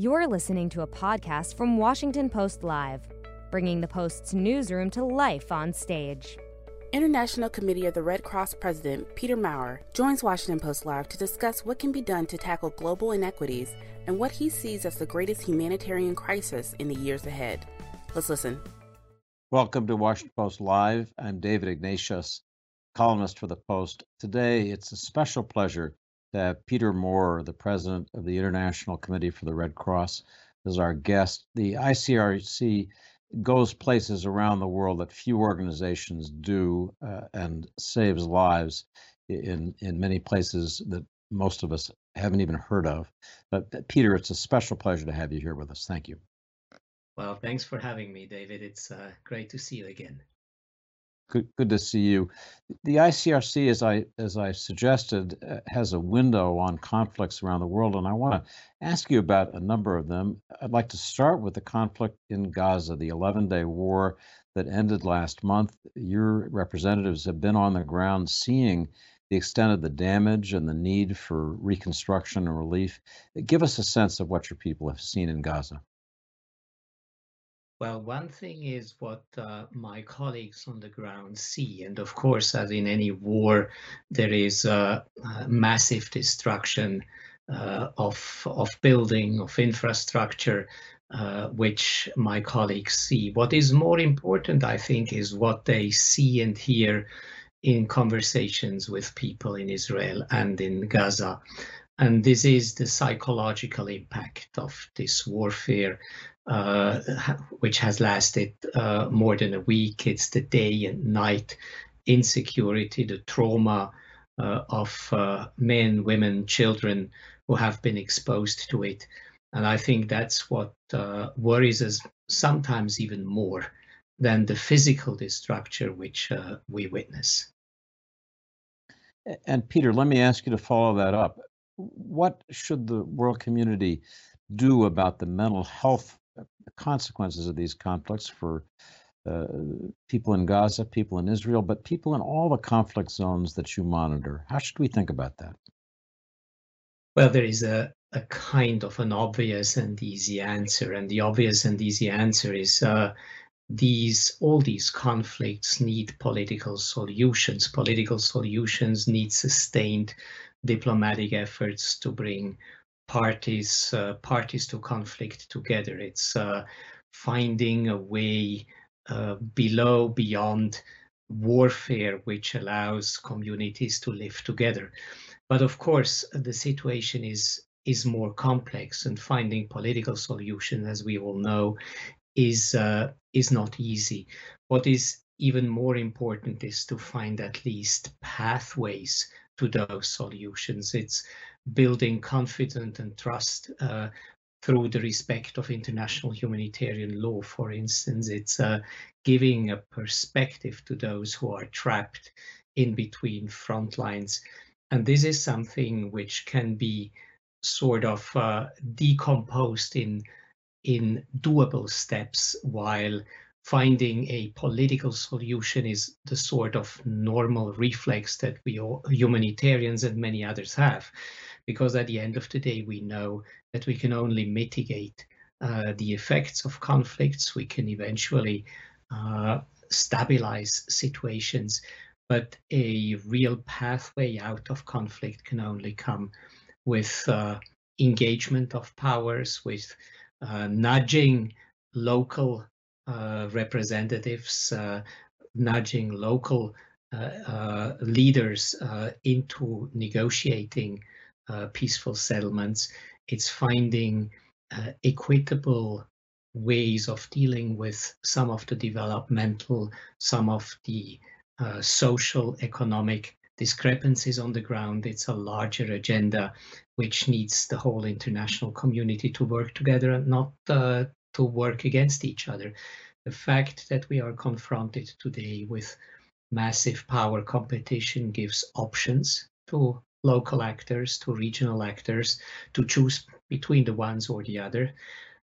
You're listening to a podcast from Washington Post Live, bringing the Post's newsroom to life on stage. International Committee of the Red Cross President Peter Maurer joins Washington Post Live to discuss what can be done to tackle global inequities and what he sees as the greatest humanitarian crisis in the years ahead. Let's listen. Welcome to Washington Post Live. I'm David Ignatius, columnist for the Post. Today, it's a special pleasure to have Peter Maurer, the president of the International Committee for the Red Cross, is our guest. The ICRC goes places around the world that few organizations do uh, and saves lives in in many places that most of us haven't even heard of. But Peter, it's a special pleasure to have you here with us. Thank you. Well, thanks for having me, David. It's uh, great to see you again. Good, good to see you. The ICRC, as I as I suggested, uh, has a window on conflicts around the world, and I want to ask you about a number of them. I'd like to start with the conflict in Gaza, the 11-day war that ended last month. Your representatives have been on the ground, seeing the extent of the damage and the need for reconstruction and relief. Give us a sense of what your people have seen in Gaza. Well, one thing is what uh, my colleagues on the ground see. And of course, as in any war, there is uh, massive destruction uh, of, of building, of infrastructure, uh, which my colleagues see. What is more important, I think, is what they see and hear in conversations with people in Israel and in Gaza. And this is the psychological impact of this warfare uh, which has lasted uh, more than a week. It's the day and night insecurity, the trauma uh, of uh, men, women, children who have been exposed to it. And I think that's what uh, worries us sometimes even more than the physical destruction which we witness. And Peter, let me ask you to follow that up. What should the world community do about the mental health consequences of these conflicts for uh, people in Gaza, people in Israel, but people in all the conflict zones that you monitor. How should we think about that? Well, there is a, a kind of an obvious and easy answer, and the obvious and easy answer is uh, these all these conflicts need political solutions. Political solutions need sustained diplomatic efforts to bring parties uh, parties to conflict together. It's uh, finding a way uh, below beyond warfare which allows communities to live together. But of course, the situation is is more complex, and finding political solution, as we all know, is uh, is not easy. What is even more important is to find at least pathways to those solutions. It's building confidence and trust uh, through the respect of international humanitarian law. For instance, it's uh, giving a perspective to those who are trapped in between front lines. And this is something which can be sort of uh, decomposed in in doable steps while finding a political solution is the sort of normal reflex that we all, humanitarians and many others have because at the end of the day, we know that we can only mitigate uh, the effects of conflicts. We can eventually uh, stabilize situations, but a real pathway out of conflict can only come with uh, engagement of powers, with uh, nudging local uh, representatives, uh, nudging local leaders into negotiating peaceful settlements. It's finding uh, equitable ways of dealing with some of the developmental, some of the uh, social, economic discrepancies on the ground. It's a larger agenda which needs the whole international community to work together and not uh, to work against each other. The fact that we are confronted today with massive power competition gives options to local actors to regional actors to choose between the ones or the other.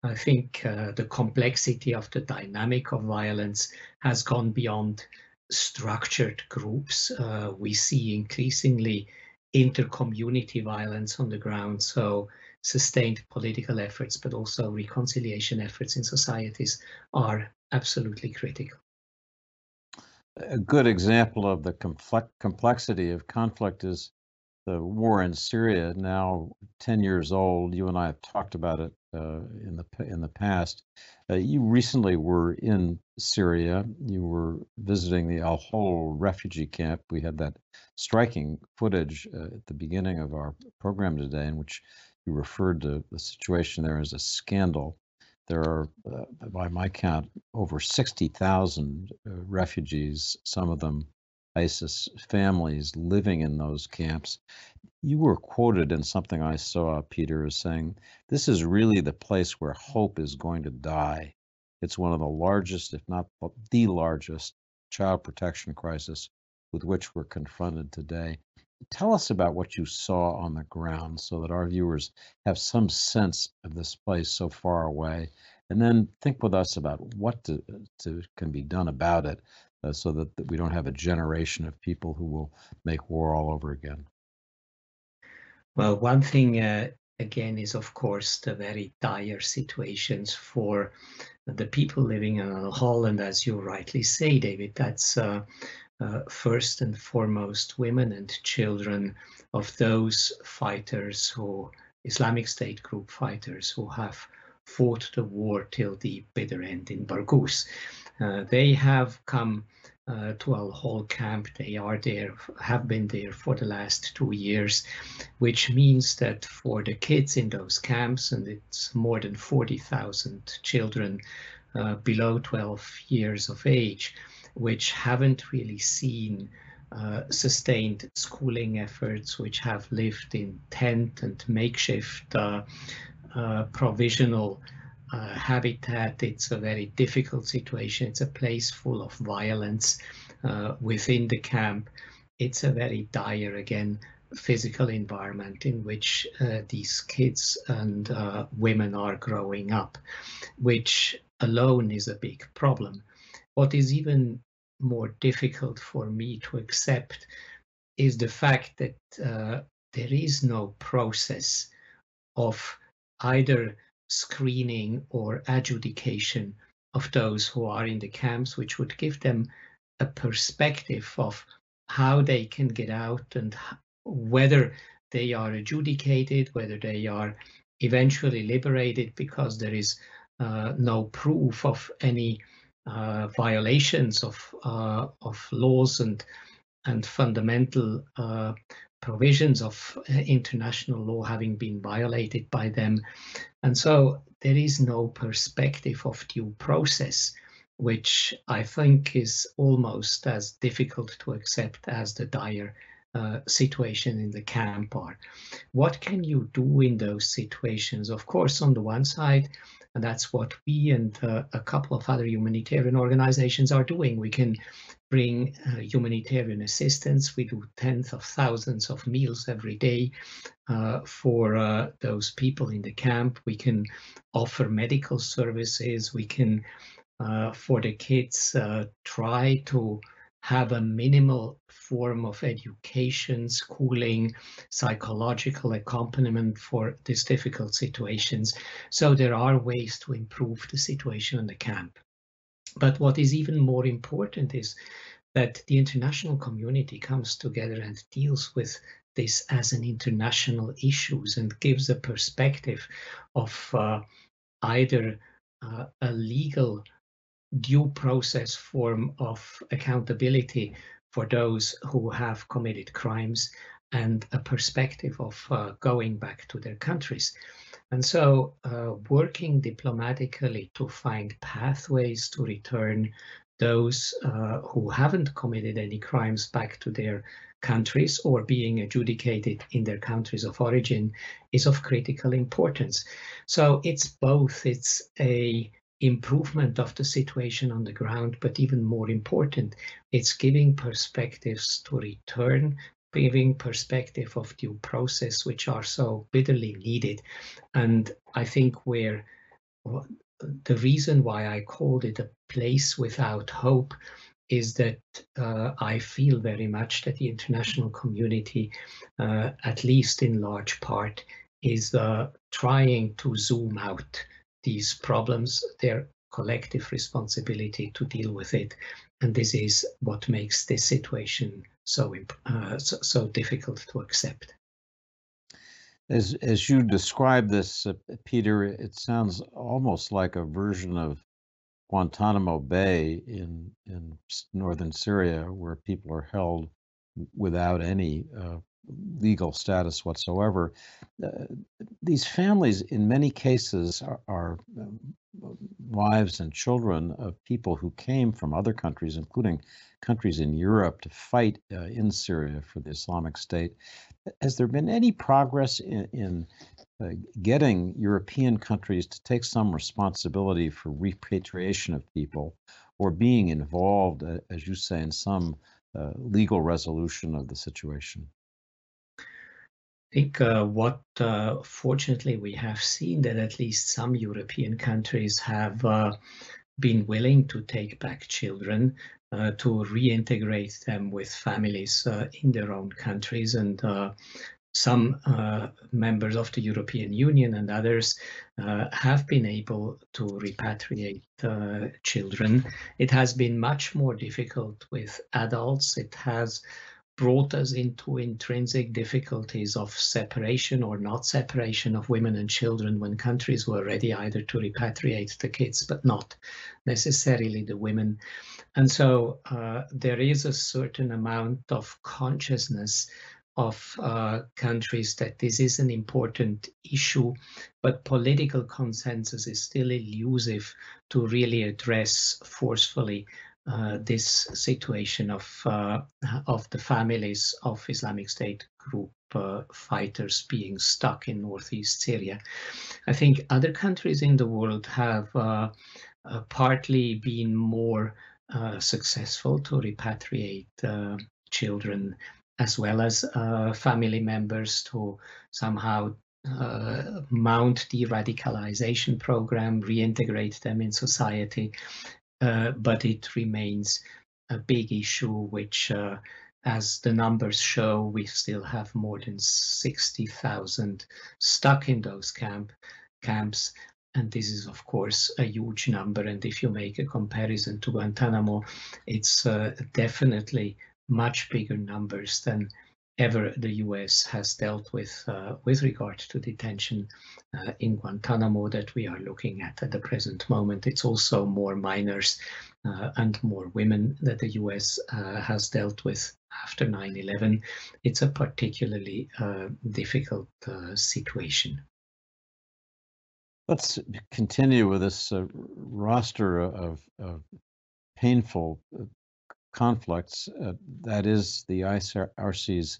I think uh, the complexity of the dynamic of violence has gone beyond structured groups. Uh, we see increasingly inter-community violence on the ground. So sustained political efforts, but also reconciliation efforts in societies are absolutely critical. A good example of the complexity of conflict is the war in Syria, now 10 years old. You and I have talked about it uh, in the in the past. Uh, you recently were in Syria. You were visiting the Al Hol refugee camp. We had that striking footage uh, at the beginning of our program today, in which you referred to the situation there as a scandal. There are, uh, by my count, over 60,000 uh, refugees, some of them ISIS families living in those camps. You were quoted in something I saw, Peter, as saying, This is really the place where hope is going to die. It's one of the largest, if not the largest, child protection crisis with which we're confronted today. Tell us about what you saw on the ground so that our viewers have some sense of this place so far away. And then think with us about what to, to, can be done about it uh, so that, that we don't have a generation of people who will make war all over again? Well, one thing uh, again is, of course, the very dire situations for the people living in Al Hol, as you rightly say, David, that's uh, uh, first and foremost women and children of those fighters who Islamic State group fighters who have fought the war till the bitter end in Baghuz. Uh, they have come uh, to Al Hol camp. They are there, have been there for the last two years, which means that for the kids in those camps, and it's more than 40,000 children uh, below 12 years of age, which haven't really seen uh, sustained schooling efforts, which have lived in tent and makeshift uh, uh, provisional uh, habitat. It's a very difficult situation. It's a place full of violence uh, within the camp. It's a very dire, again, physical environment in which uh, these kids and uh, women are growing up, which alone is a big problem. What is even more difficult for me to accept is the fact that uh, there is no process of either screening or adjudication of those who are in the camps, which would give them a perspective of how they can get out and whether they are adjudicated, whether they are eventually liberated because there is uh, no proof of any uh, violations of uh, of laws and and fundamental uh, provisions of uh, international law having been violated by them. And so there is no perspective of due process, which I think is almost as difficult to accept as the dire uh, situation in the camp are. What can you do in those situations? Of course, on the one side, and that's what we and uh, a couple of other humanitarian organizations are doing. We can bring uh, humanitarian assistance. We do tens of thousands of meals every day uh, for uh, those people in the camp. We can offer medical services. We can, uh, for the kids, uh, try to have a minimal form of education, schooling, psychological accompaniment for these difficult situations. So there are ways to improve the situation in the camp. But what is even more important is that the international community comes together and deals with this as an international issues and gives a perspective of uh, either uh, a legal due process form of accountability for those who have committed crimes and a perspective of uh, going back to their countries. And so, uh, working diplomatically to find pathways to return those uh, who haven't committed any crimes back to their countries or being adjudicated in their countries of origin is of critical importance. So it's both, it's a improvement of the situation on the ground, but even more important, it's giving perspectives to return, giving perspective of due process, which are so bitterly needed. And I think where the reason why I called it a place without hope is that uh, I feel very much that the international community, uh, at least in large part, is uh, trying to zoom out these problems, their collective responsibility to deal with it. And this is what makes this situation so, uh, so, so, difficult to accept. As, as you describe this, uh, Peter, it sounds almost like a version of Guantanamo Bay in, in northern Syria, where people are held without any uh, legal status whatsoever. Uh, these families, in many cases, are, are um, wives and children of people who came from other countries, including countries in Europe, to fight uh, in Syria for the Islamic State. Has there been any progress in, in uh, getting European countries to take some responsibility for repatriation of people or being involved, uh, as you say, in some uh, legal resolution of the situation? I think uh, what uh, fortunately we have seen that at least some European countries have uh, been willing to take back children uh, to reintegrate them with families uh, in their own countries and uh, some members of the European Union and others have been able to repatriate children. It has been much more difficult with adults. It has brought us into intrinsic difficulties of separation or not separation of women and children when countries were ready either to repatriate the kids but not necessarily the women. And so uh, there is a certain amount of consciousness of uh, countries that this is an important issue, but political consensus is still elusive to really address forcefully this situation of uh, of the families of Islamic State group uh, fighters being stuck in northeast Syria. I think other countries in the world have uh, uh, partly been more successful to repatriate children as well as family members to somehow uh, mount the radicalization program, reintegrate them in society, uh, but it remains a big issue, which, uh, as the numbers show, we still have more than 60,000 stuck in those camp camps. And this is, of course, a huge number. And if you make a comparison to Guantanamo, it's uh, definitely much bigger numbers than ever the US has dealt with uh, with regard to detention uh, in Guantanamo that we are looking at at the present moment. It's also more minors uh, and more women that the US uh, has dealt with after 9-11. It's a particularly uh, difficult uh, situation. Let's continue with this roster of, of painful conflicts. Uh, that is the ICRC's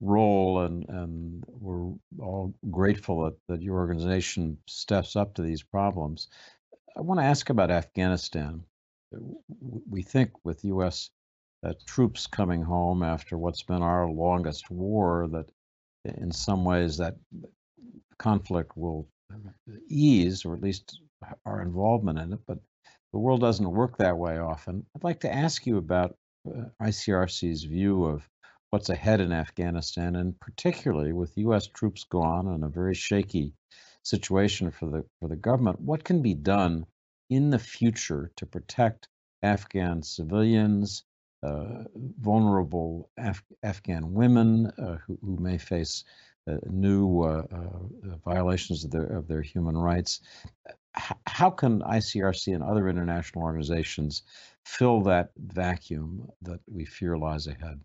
role, and, and we're all grateful that, that your organization steps up to these problems. I want to ask about Afghanistan. We think with U.S. Uh, troops coming home after what's been our longest war, that in some ways that conflict will ease, or at least our involvement in it. But the world doesn't work that way often. I'd like to ask you about uh, ICRC's view of what's ahead in Afghanistan, and particularly with U.S. troops gone and a very shaky situation for the for the government. What can be done in the future to protect Afghan civilians, uh, vulnerable Af- Afghan women uh, who, who, may face new uh, uh, violations of their of their human rights, how can ICRC and other international organizations fill that vacuum that we fear lies ahead?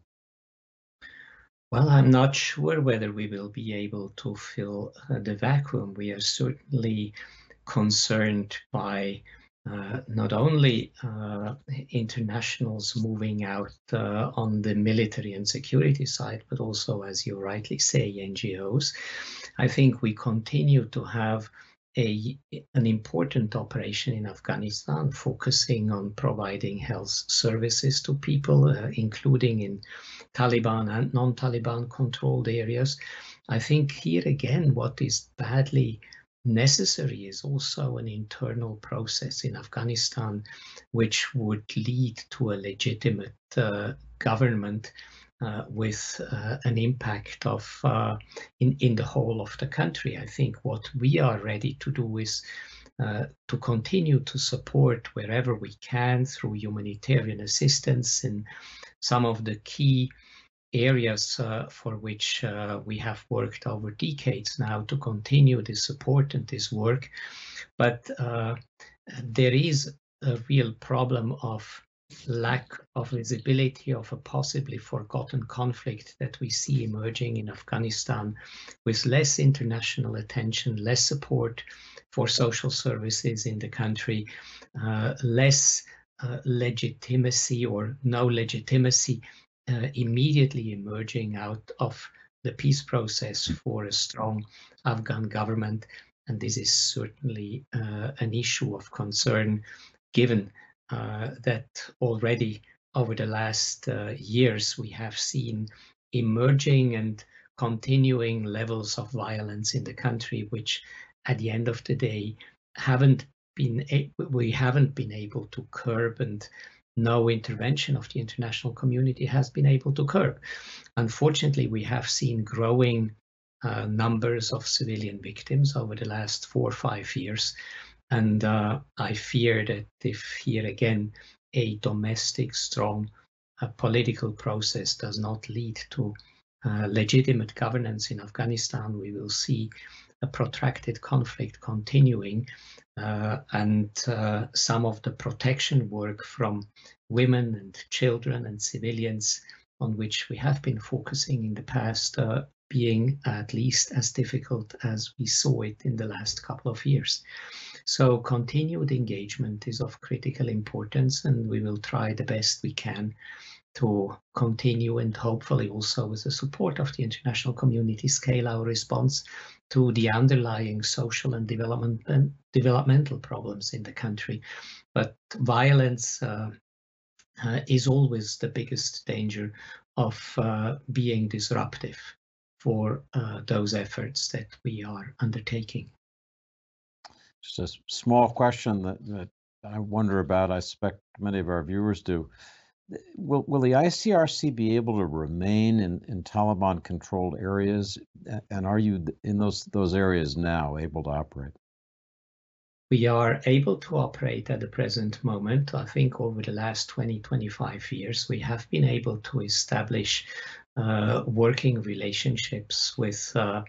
Well, I'm not sure whether we will be able to fill uh, the vacuum. We are certainly concerned by uh, not only uh, internationals moving out uh, on the military and security side, but also, as you rightly say, NGOs. I think we continue to have a, an important operation in Afghanistan, focusing on providing health services to people, uh, including in Taliban and non-Taliban controlled areas. I think here again, what is badly necessary is also an internal process in Afghanistan, which would lead to a legitimate uh, government uh, with uh, an impact of uh, in in the whole of the country. I think what we are ready to do is uh, to continue to support wherever we can through humanitarian assistance in some of the key areas uh, for which uh, we have worked over decades now to continue this support and this work. But there is a real problem of lack of visibility of a possibly forgotten conflict that we see emerging in Afghanistan with less international attention, less support for social services in the country, uh, less uh, legitimacy or no legitimacy uh, immediately emerging out of the peace process for a strong Afghan government. And this is certainly uh, an issue of concern given uh, that already over the last uh, years we have seen emerging and continuing levels of violence in the country, which at the end of the day haven't been we haven't been able to curb and no intervention of the international community has been able to curb. Unfortunately, we have seen growing uh, numbers of civilian victims over the last four or five years. And uh, I fear that if here again a domestic, strong uh, political process does not lead to uh, legitimate governance in Afghanistan, we will see a protracted conflict continuing uh, and uh, some of the protection work from women and children and civilians on which we have been focusing in the past uh, being at least as difficult as we saw it in the last couple of years. So continued engagement is of critical importance and we will try the best we can to continue and hopefully also with the support of the international community scale our response to the underlying social and development and developmental problems in the country. But violence uh, uh, is always the biggest danger of uh, being disruptive for uh, those efforts that we are undertaking. Just a small question that, that I wonder about, I suspect many of our viewers do. Will, will the ICRC be able to remain in, in Taliban controlled areas? And are you in those, those areas now able to operate? We are able to operate at the present moment. I think over the last 20, 25 years, we have been able to establish uh, working relationships with uh,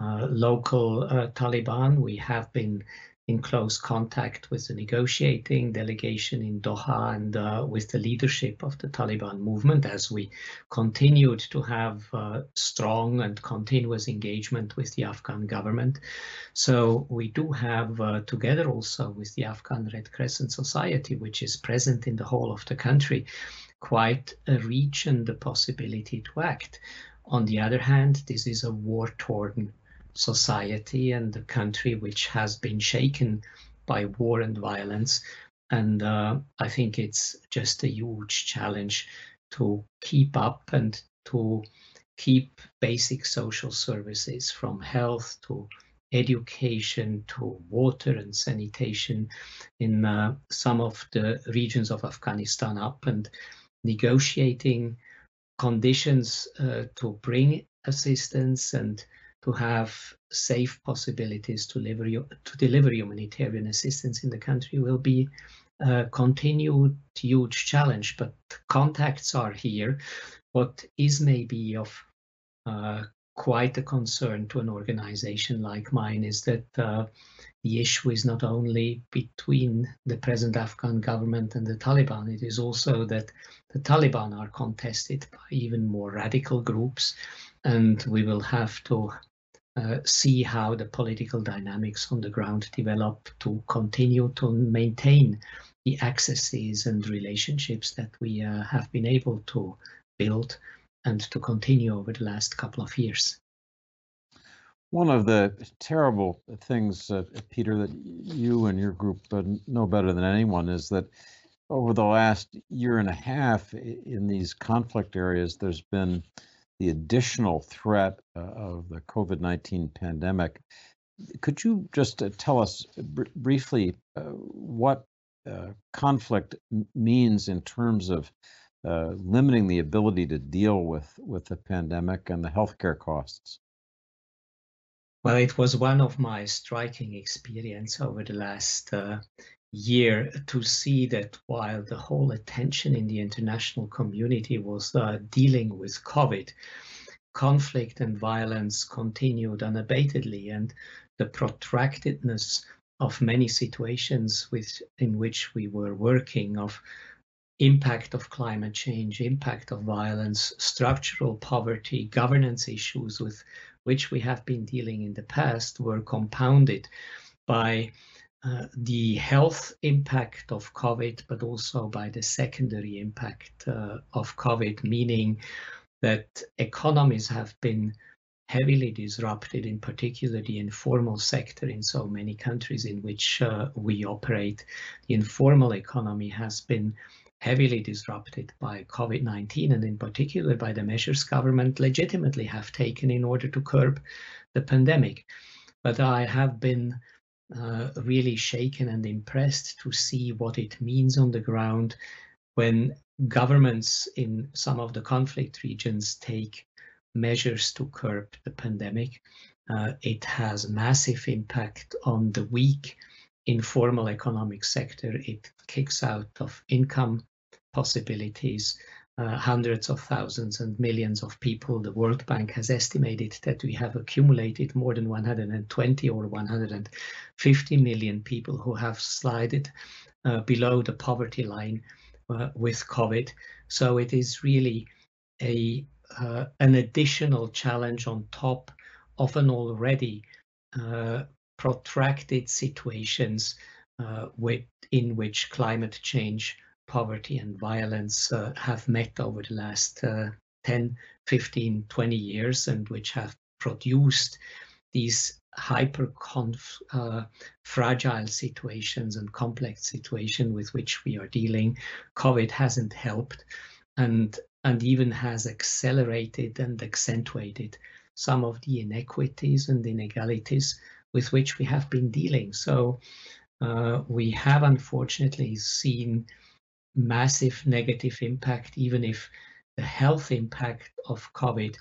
uh, local uh, Taliban. We have been in close contact with the negotiating delegation in Doha and uh, with the leadership of the Taliban movement as we continued to have uh, strong and continuous engagement with the Afghan government. So we do have, uh, together also with the Afghan Red Crescent Society, which is present in the whole of the country, quite a reach and the possibility to act. On the other hand, this is a war-torn society and the country which has been shaken by war and violence. And uh, I think it's just a huge challenge to keep up and to keep basic social services from health to education to water and sanitation in uh, some of the regions of Afghanistan up and negotiating conditions uh, to bring assistance and to have safe possibilities to deliver, to deliver humanitarian assistance in the country will be a continued huge challenge, but contacts are here. What is maybe of uh, quite a concern to an organization like mine is that uh, the issue is not only between the present Afghan government and the Taliban, it is also that the Taliban are contested by even more radical groups, and we will have to uh, see how the political dynamics on the ground develop to continue to maintain the accesses and relationships that we uh, have been able to build and to continue over the last couple of years. One of the terrible things, uh, Peter, that you and your group uh, know better than anyone is that over the last year and a half in these conflict areas, there's been the additional threat uh, of the COVID 19 pandemic. Could you just uh, tell us br- briefly uh, what conflict means in terms of limiting the ability to deal with, with the pandemic and the healthcare costs? Well, it was one of my striking experience over the last uh, year to see that while the whole attention in the international community was uh, dealing with COVID, conflict and violence continued unabatedly, and the protractedness of many situations with, in which we were working of impact of climate change, impact of violence, structural poverty, governance issues with which we have been dealing in the past were compounded by uh, the health impact of COVID, but also by the secondary impact uh, of COVID, meaning that economies have been heavily disrupted, in particular the informal sector in so many countries in which uh, we operate. The informal economy has been heavily disrupted by COVID-19 and in particular by the measures government legitimately have taken in order to curb the pandemic. But I have been uh, really shaken and impressed to see what it means on the ground when governments in some of the conflict regions take measures to curb the pandemic. Uh, it has massive impact on the weak informal economic sector. It kicks out of income possibilities, uh, hundreds of thousands and millions of people. The World Bank has estimated that we have accumulated more than 120 or 150 million people who have slided uh, below the poverty line uh, with COVID. So it is really a uh, an additional challenge on top of an already uh, protracted situations uh, with, in which climate change poverty and violence uh, have met over the last uh, 10, 15, 20 years and which have produced these hyper uh, fragile situations and complex situation with which we are dealing. COVID hasn't helped and, and even has accelerated and accentuated some of the inequities and inegalities with which we have been dealing. So uh, we have unfortunately seen massive negative impact, even if the health impact of COVID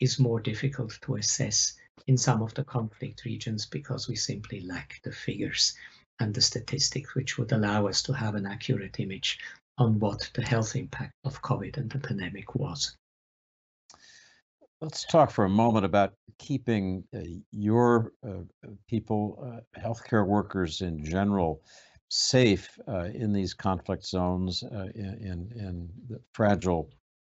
is more difficult to assess in some of the conflict regions because we simply lack the figures and the statistics which would allow us to have an accurate image on what the health impact of COVID and the pandemic was. Let's talk for a moment about keeping uh, your uh, people, uh, healthcare workers in general, safe uh, in these conflict zones, uh, in, in the fragile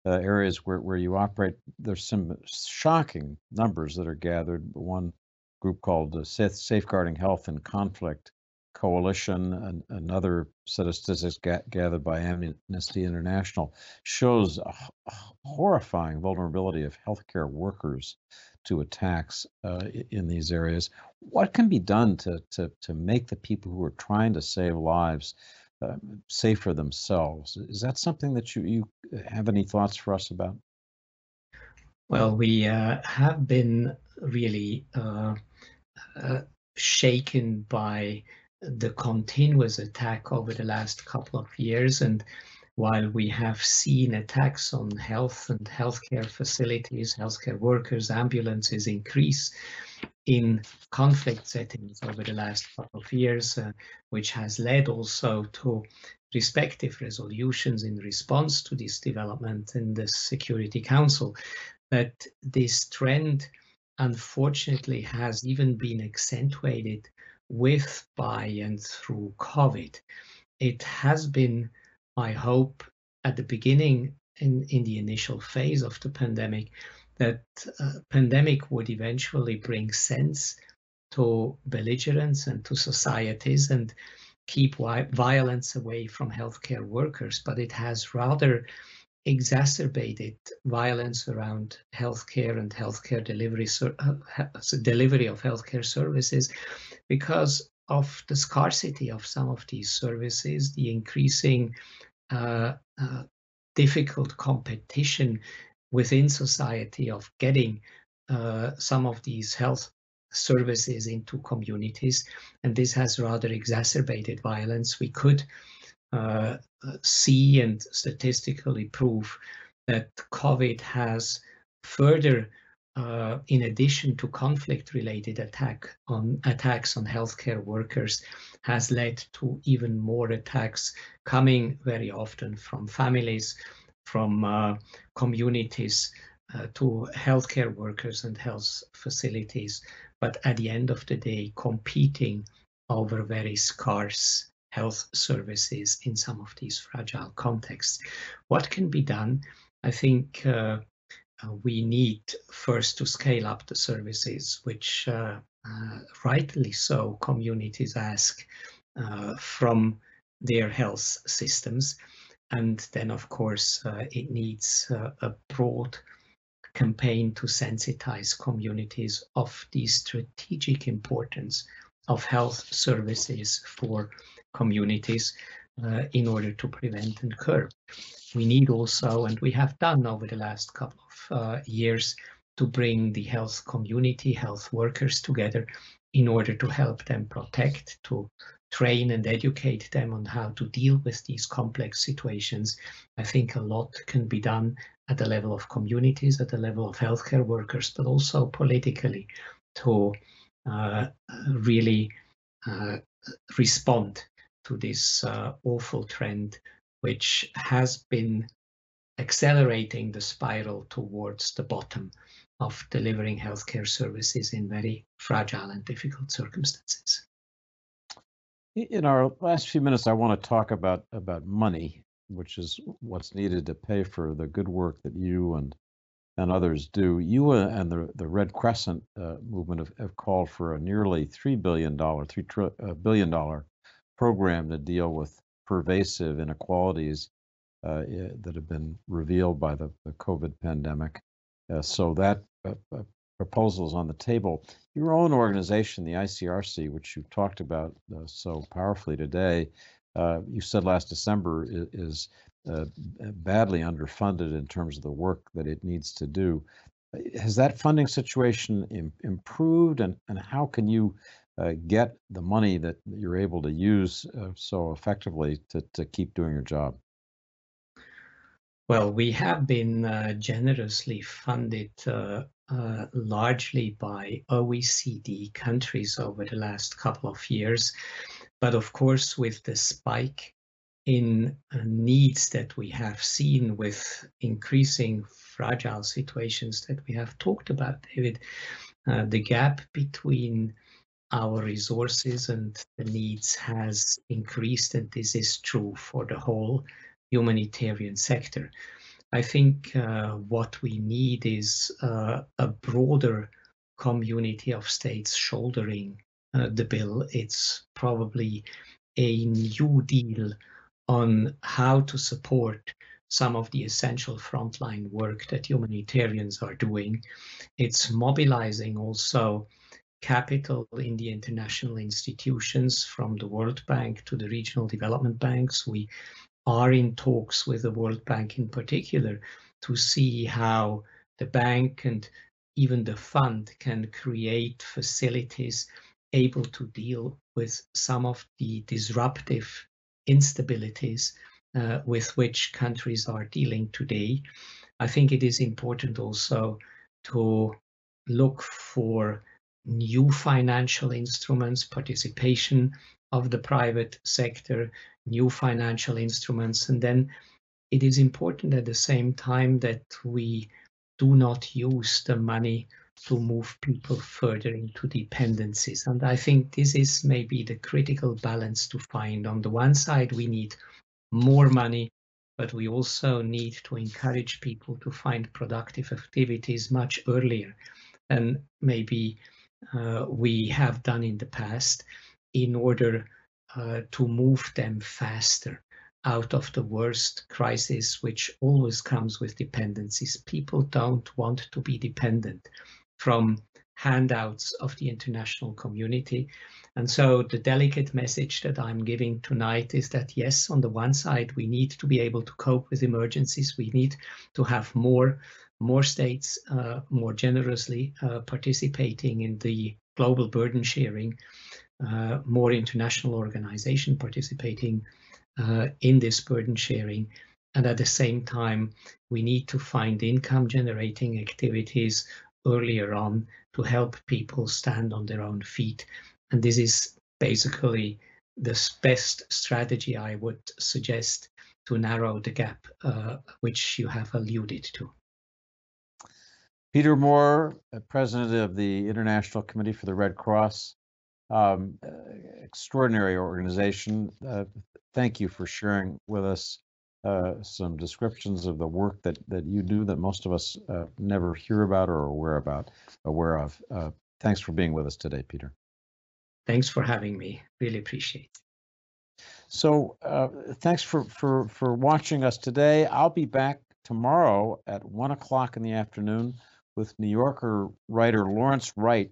uh, areas where, where you operate. There's some shocking numbers that are gathered. One group called the Safeguarding Health in Conflict Coalition, and another set of statistics ga- gathered by Amnesty International, shows a, a horrifying vulnerability of healthcare workers to attacks uh, in these areas. What can be done to, to, to make the people who are trying to save lives uh, safer themselves? Is that something that you, you have any thoughts for us about? Well, we uh, have been really uh, uh, shaken by the continuous attack over the last couple of years and while we have seen attacks on health and healthcare facilities, healthcare workers, ambulances increase in conflict settings over the last couple of years, uh, which has led also to respective resolutions in response to this development in the Security Council. But this trend, unfortunately, has even been accentuated with, by, and through COVID. It has been I hope at the beginning in, in the initial phase of the pandemic that uh, pandemic would eventually bring sense to belligerents and to societies and keep violence away from healthcare workers, but it has rather exacerbated violence around healthcare and healthcare delivery uh, delivery of healthcare services because of the scarcity of some of these services, the increasing uh, uh, difficult competition within society of getting uh, some of these health services into communities. And this has rather exacerbated violence. We could uh, see and statistically prove that COVID has further, uh, in addition to conflict-related attack on attacks on healthcare workers, has led to even more attacks coming very often from families, from uh, communities, uh, to healthcare workers and health facilities, but at the end of the day, competing over very scarce health services in some of these fragile contexts. What can be done? I think uh, we need first to scale up the services, which uh, uh rightly so communities ask uh, from their health systems. And then, of course, uh, it needs a broad campaign to sensitize communities of the strategic importance of health services for communities uh, in order to prevent and curb. We need also, and we have done over the last couple of uh, years, to bring the health community, health workers together in order to help them protect, to train and educate them on how to deal with these complex situations. I think a lot can be done at the level of communities, at the level of healthcare workers, but also politically to uh, really uh, respond to this uh, awful trend, which has been accelerating the spiral towards the bottom of delivering healthcare services in very fragile and difficult circumstances. In our last few minutes, I want to talk about about money which is what's needed to pay for the good work that you and and others do. You uh, and the the Red Crescent uh, movement have, have, called for a nearly three billion dollar, three billion dollar program to deal with pervasive inequalities uh, that have been revealed by the, the COVID pandemic. Uh, so that uh, proposal is on the table. Your own organization, the ICRC, which you've talked about so powerfully today, uh, you said last December is, is uh, badly underfunded in terms of the work that it needs to do. Has that funding situation Im- improved, and, and how can you uh, get the money that you're able to use uh, so effectively to, to keep doing your job? Well, we have been uh, generously funded uh, uh, largely by OECD countries over the last couple of years. But of course, with the spike in needs that we have seen with increasing fragile situations that we have talked about, David, the gap between our resources and the needs has increased, and this is true for the whole humanitarian sector. I think uh, what we need is uh, a broader community of states shouldering uh, the bill. It's probably a new deal on how to support some of the essential frontline work that humanitarians are doing. It's mobilizing also capital in the international institutions from the World Bank to the regional development banks. We are in talks with the World Bank in particular to see how the bank and even the fund can create facilities able to deal with some of the disruptive instabilities uh, with which countries are dealing today. I think it is important also to look for new financial instruments, participation of the private sector, new financial instruments. And then it is important at the same time that we do not use the money to move people further into dependencies. And I think this is maybe the critical balance to find. On the one side, we need more money, but we also need to encourage people to find productive activities much earlier And maybe uh, we have done in the past in order uh, to move them faster out of the worst crisis, which always comes with dependencies. People don't want to be dependent from handouts of the international community. And so the delicate message that I'm giving tonight is that yes, on the one side, we need to be able to cope with emergencies. We need to have more, more states uh, more generously uh, participating in the global burden sharing, uh, more international organization participating uh, in this burden sharing. And at the same time, we need to find income generating activities earlier on to help people stand on their own feet. And this is basically the best strategy I would suggest to narrow the gap uh, which you have alluded to. Peter Maurer, uh, president of the International Committee for the Red Cross, um, uh, extraordinary organization. Uh, thank you for sharing with us uh, some descriptions of the work that that you do that most of us uh, never hear about or aware about aware of. Uh, thanks for being with us today, Peter. Thanks for having me. Really appreciate. It. So, uh, thanks for for for watching us today. I'll be back tomorrow at one o'clock in the afternoon with New Yorker writer Lawrence Wright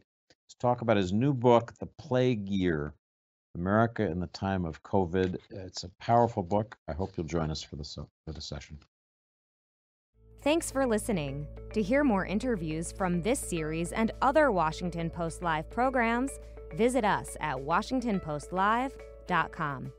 to talk about his new book, The Plague Year America in the Time of COVID. It's a powerful book. I hope you'll join us for the, for the session. Thanks for listening. To hear more interviews from this series and other Washington Post Live programs, visit us at WashingtonPostLive.com.